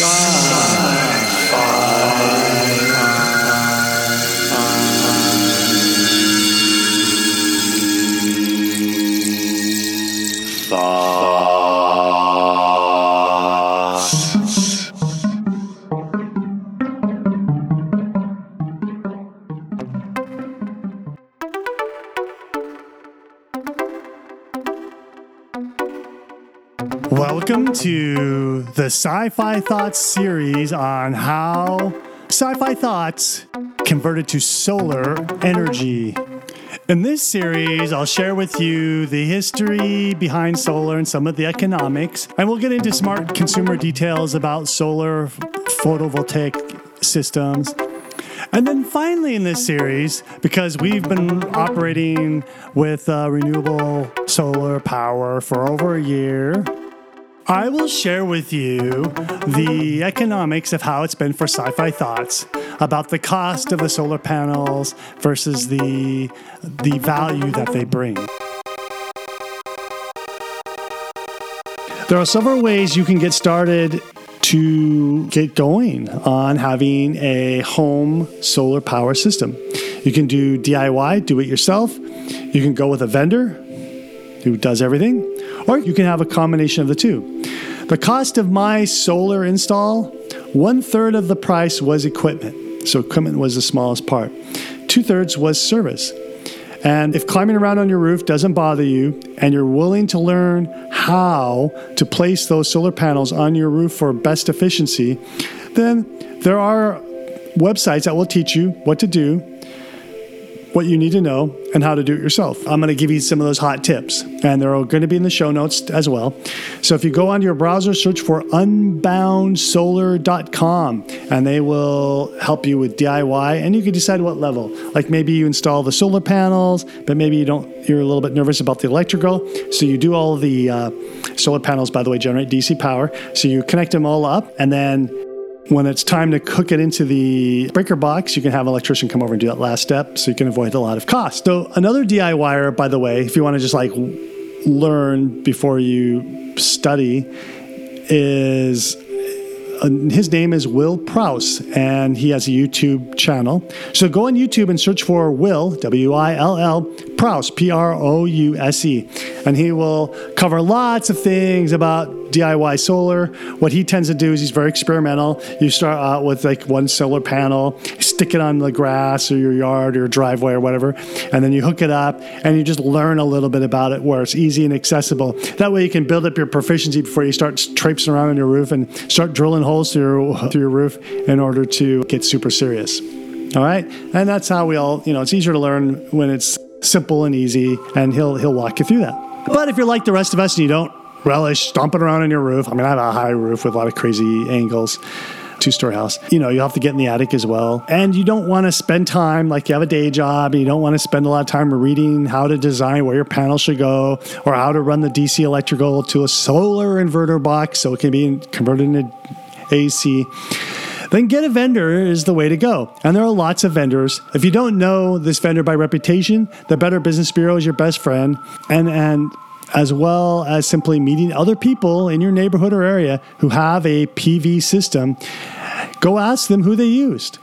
God. Welcome to the Sci Fi Thoughts series on how sci fi thoughts converted to solar energy. In this series, I'll share with you the history behind solar and some of the economics, and we'll get into smart consumer details about solar photovoltaic systems. And then finally, in this series, because we've been operating with uh, renewable solar power for over a year, I will share with you the economics of how it's been for Sci Fi Thoughts about the cost of the solar panels versus the, the value that they bring. There are several ways you can get started to get going on having a home solar power system. You can do DIY, do it yourself. You can go with a vendor who does everything or you can have a combination of the two. The cost of my solar install, one third of the price was equipment. So, equipment was the smallest part. Two thirds was service. And if climbing around on your roof doesn't bother you and you're willing to learn how to place those solar panels on your roof for best efficiency, then there are websites that will teach you what to do what you need to know and how to do it yourself. I'm going to give you some of those hot tips, and they're going to be in the show notes as well. So if you go onto your browser, search for unboundsolar.com, and they will help you with DIY, and you can decide what level. Like maybe you install the solar panels, but maybe you don't. You're a little bit nervous about the electrical, so you do all the uh, solar panels. By the way, generate DC power, so you connect them all up, and then when it's time to cook it into the breaker box, you can have an electrician come over and do that last step so you can avoid a lot of cost. So, another DIYer, by the way, if you want to just like learn before you study, is uh, his name is Will Prouse, and he has a YouTube channel. So go on YouTube and search for Will, W I L L, Prouse, P R O U S E. And he will cover lots of things about DIY solar. What he tends to do is he's very experimental. You start out with like one solar panel, stick it on the grass or your yard or your driveway or whatever, and then you hook it up and you just learn a little bit about it where it's easy and accessible. That way you can build up your proficiency before you start traipsing around on your roof and start drilling holes through your, through your roof in order to get super serious. All right, and that's how we all, you know, it's easier to learn when it's simple and easy, and he'll he'll walk you through that. But if you're like the rest of us and you don't relish stomping around on your roof, I mean, I have a high roof with a lot of crazy angles. Two story house. You know, you have to get in the attic as well. And you don't want to spend time like you have a day job and you don't want to spend a lot of time reading how to design where your panel should go or how to run the DC electrical to a solar inverter box so it can be converted into AC then get a vendor is the way to go. And there are lots of vendors. If you don't know this vendor by reputation, the Better Business Bureau is your best friend. And and as well as simply meeting other people in your neighborhood or area who have a PV system, go ask them who they used.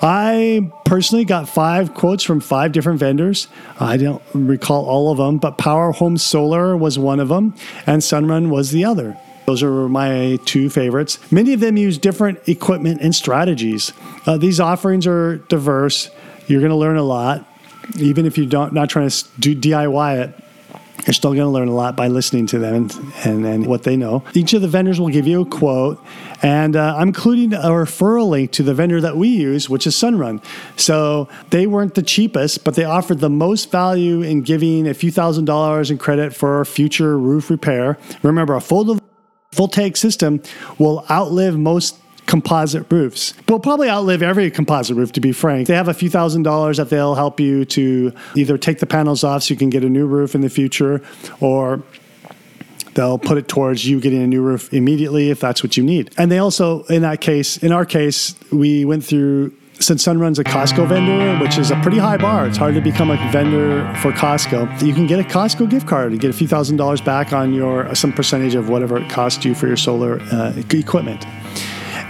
I personally got five quotes from five different vendors. I don't recall all of them, but Power Home Solar was one of them, and Sunrun was the other. Those are my two favorites. Many of them use different equipment and strategies. Uh, these offerings are diverse. You're going to learn a lot, even if you're not trying to do DIY it. You're still going to learn a lot by listening to them and, and, and, what they know. Each of the vendors will give you a quote, and uh, I'm including a referral link to the vendor that we use, which is Sunrun. So they weren't the cheapest, but they offered the most value in giving a few thousand dollars in credit for future roof repair. Remember, a full voltaic system will outlive most composite roofs. Will probably outlive every composite roof, to be frank. They have a few thousand dollars that they'll help you to either take the panels off so you can get a new roof in the future, or they'll put it towards you getting a new roof immediately if that's what you need. And they also, in that case, in our case, we went through since Sunrun's a Costco vendor, which is a pretty high bar, it's hard to become a vendor for Costco. You can get a Costco gift card and get a few thousand dollars back on your some percentage of whatever it cost you for your solar uh, equipment.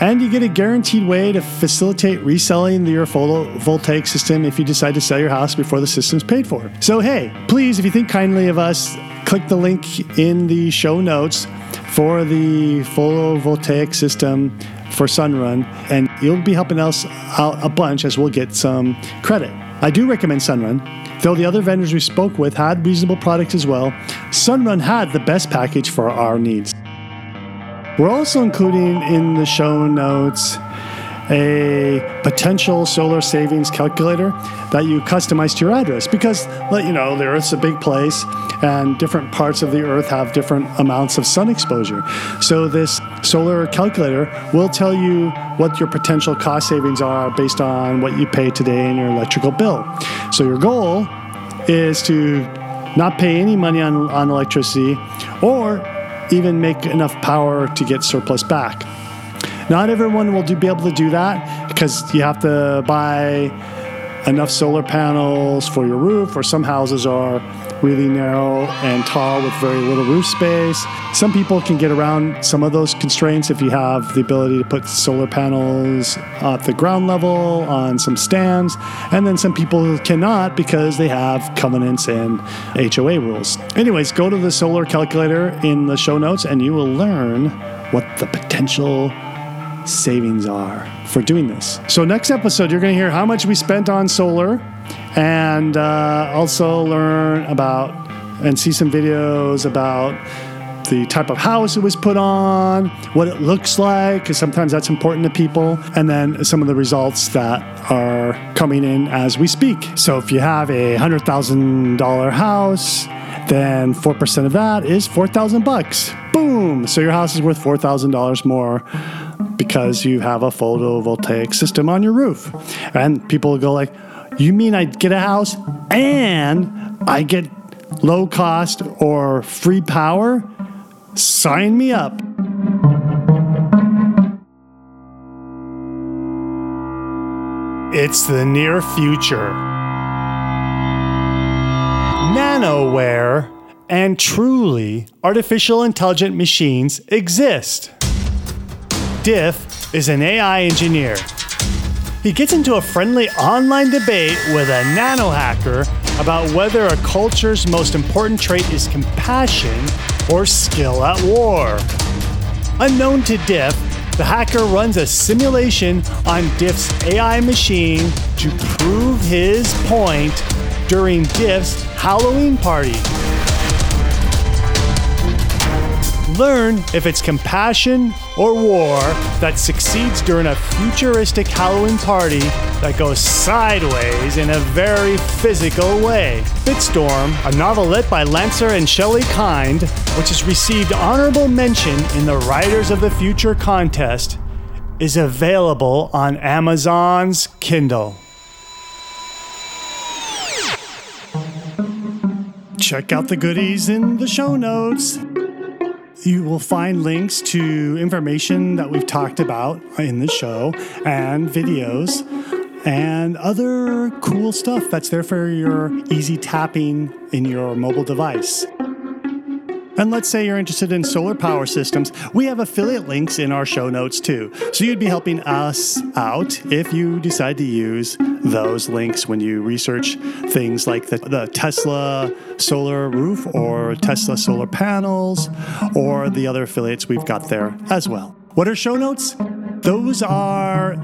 And you get a guaranteed way to facilitate reselling your photovoltaic system if you decide to sell your house before the system's paid for. So, hey, please, if you think kindly of us, click the link in the show notes for the photovoltaic system for Sunrun, and you'll be helping us out a bunch as we'll get some credit. I do recommend Sunrun. Though the other vendors we spoke with had reasonable products as well, Sunrun had the best package for our needs. We're also including in the show notes a potential solar savings calculator that you customize to your address because let you know the earth's a big place and different parts of the earth have different amounts of sun exposure. So this solar calculator will tell you what your potential cost savings are based on what you pay today in your electrical bill. So your goal is to not pay any money on, on electricity or even make enough power to get surplus back not everyone will do, be able to do that because you have to buy enough solar panels for your roof, or some houses are really narrow and tall with very little roof space. Some people can get around some of those constraints if you have the ability to put solar panels at the ground level on some stands, and then some people cannot because they have covenants and HOA rules. Anyways, go to the solar calculator in the show notes and you will learn what the potential savings are for doing this. So, next episode, you're going to hear how much we spent on solar and uh, also learn about and see some videos about the type of house it was put on, what it looks like, because sometimes that's important to people, and then some of the results that are coming in as we speak. So if you have a $100,000 house, then 4% of that is 4,000 bucks. Boom! So your house is worth $4,000 more because you have a photovoltaic system on your roof. And people go like, "You mean I get a house and I get low cost or free power? Sign me up." It's the near future. Nanoware and truly artificial intelligent machines exist. Diff is an AI engineer. He gets into a friendly online debate with a nano hacker about whether a culture's most important trait is compassion or skill at war. Unknown to Diff, the hacker runs a simulation on Diff's AI machine to prove his point during Diff's Halloween party. Learn if it's compassion or war that succeeds during a futuristic Halloween party that goes sideways in a very physical way. Bitstorm, a novelette by Lancer and Shelley Kind, which has received honorable mention in the Writers of the Future contest, is available on Amazon's Kindle. Check out the goodies in the show notes. You will find links to information that we've talked about in the show and videos and other cool stuff that's there for your easy tapping in your mobile device. And let's say you're interested in solar power systems, we have affiliate links in our show notes too. So you'd be helping us out if you decide to use those links when you research things like the, the Tesla solar roof or Tesla solar panels or the other affiliates we've got there as well. What are show notes? Those are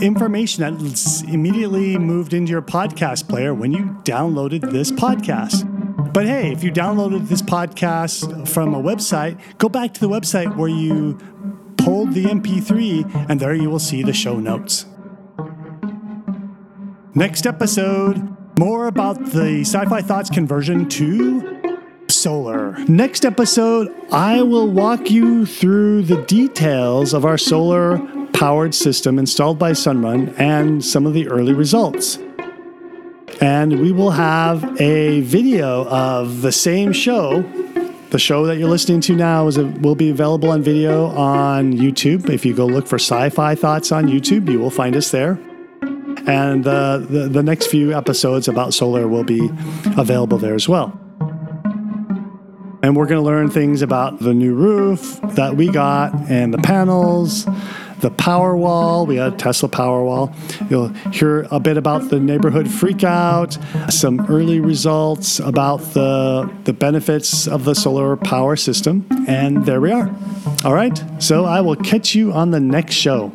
information that's immediately moved into your podcast player when you downloaded this podcast. But hey, if you downloaded this podcast from a website, go back to the website where you pulled the MP3, and there you will see the show notes. Next episode, more about the Sci Fi Thoughts conversion to solar. Next episode, I will walk you through the details of our solar powered system installed by Sunrun and some of the early results and we will have a video of the same show. The show that you're listening to now is a, will be available on video on YouTube. If you go look for Sci-Fi Thoughts on YouTube, you will find us there. And uh, the the next few episodes about solar will be available there as well. And we're going to learn things about the new roof that we got and the panels the Powerwall. We had Tesla Powerwall. You'll hear a bit about the neighborhood freakout, some early results about the, the benefits of the solar power system. And there we are. All right. So I will catch you on the next show.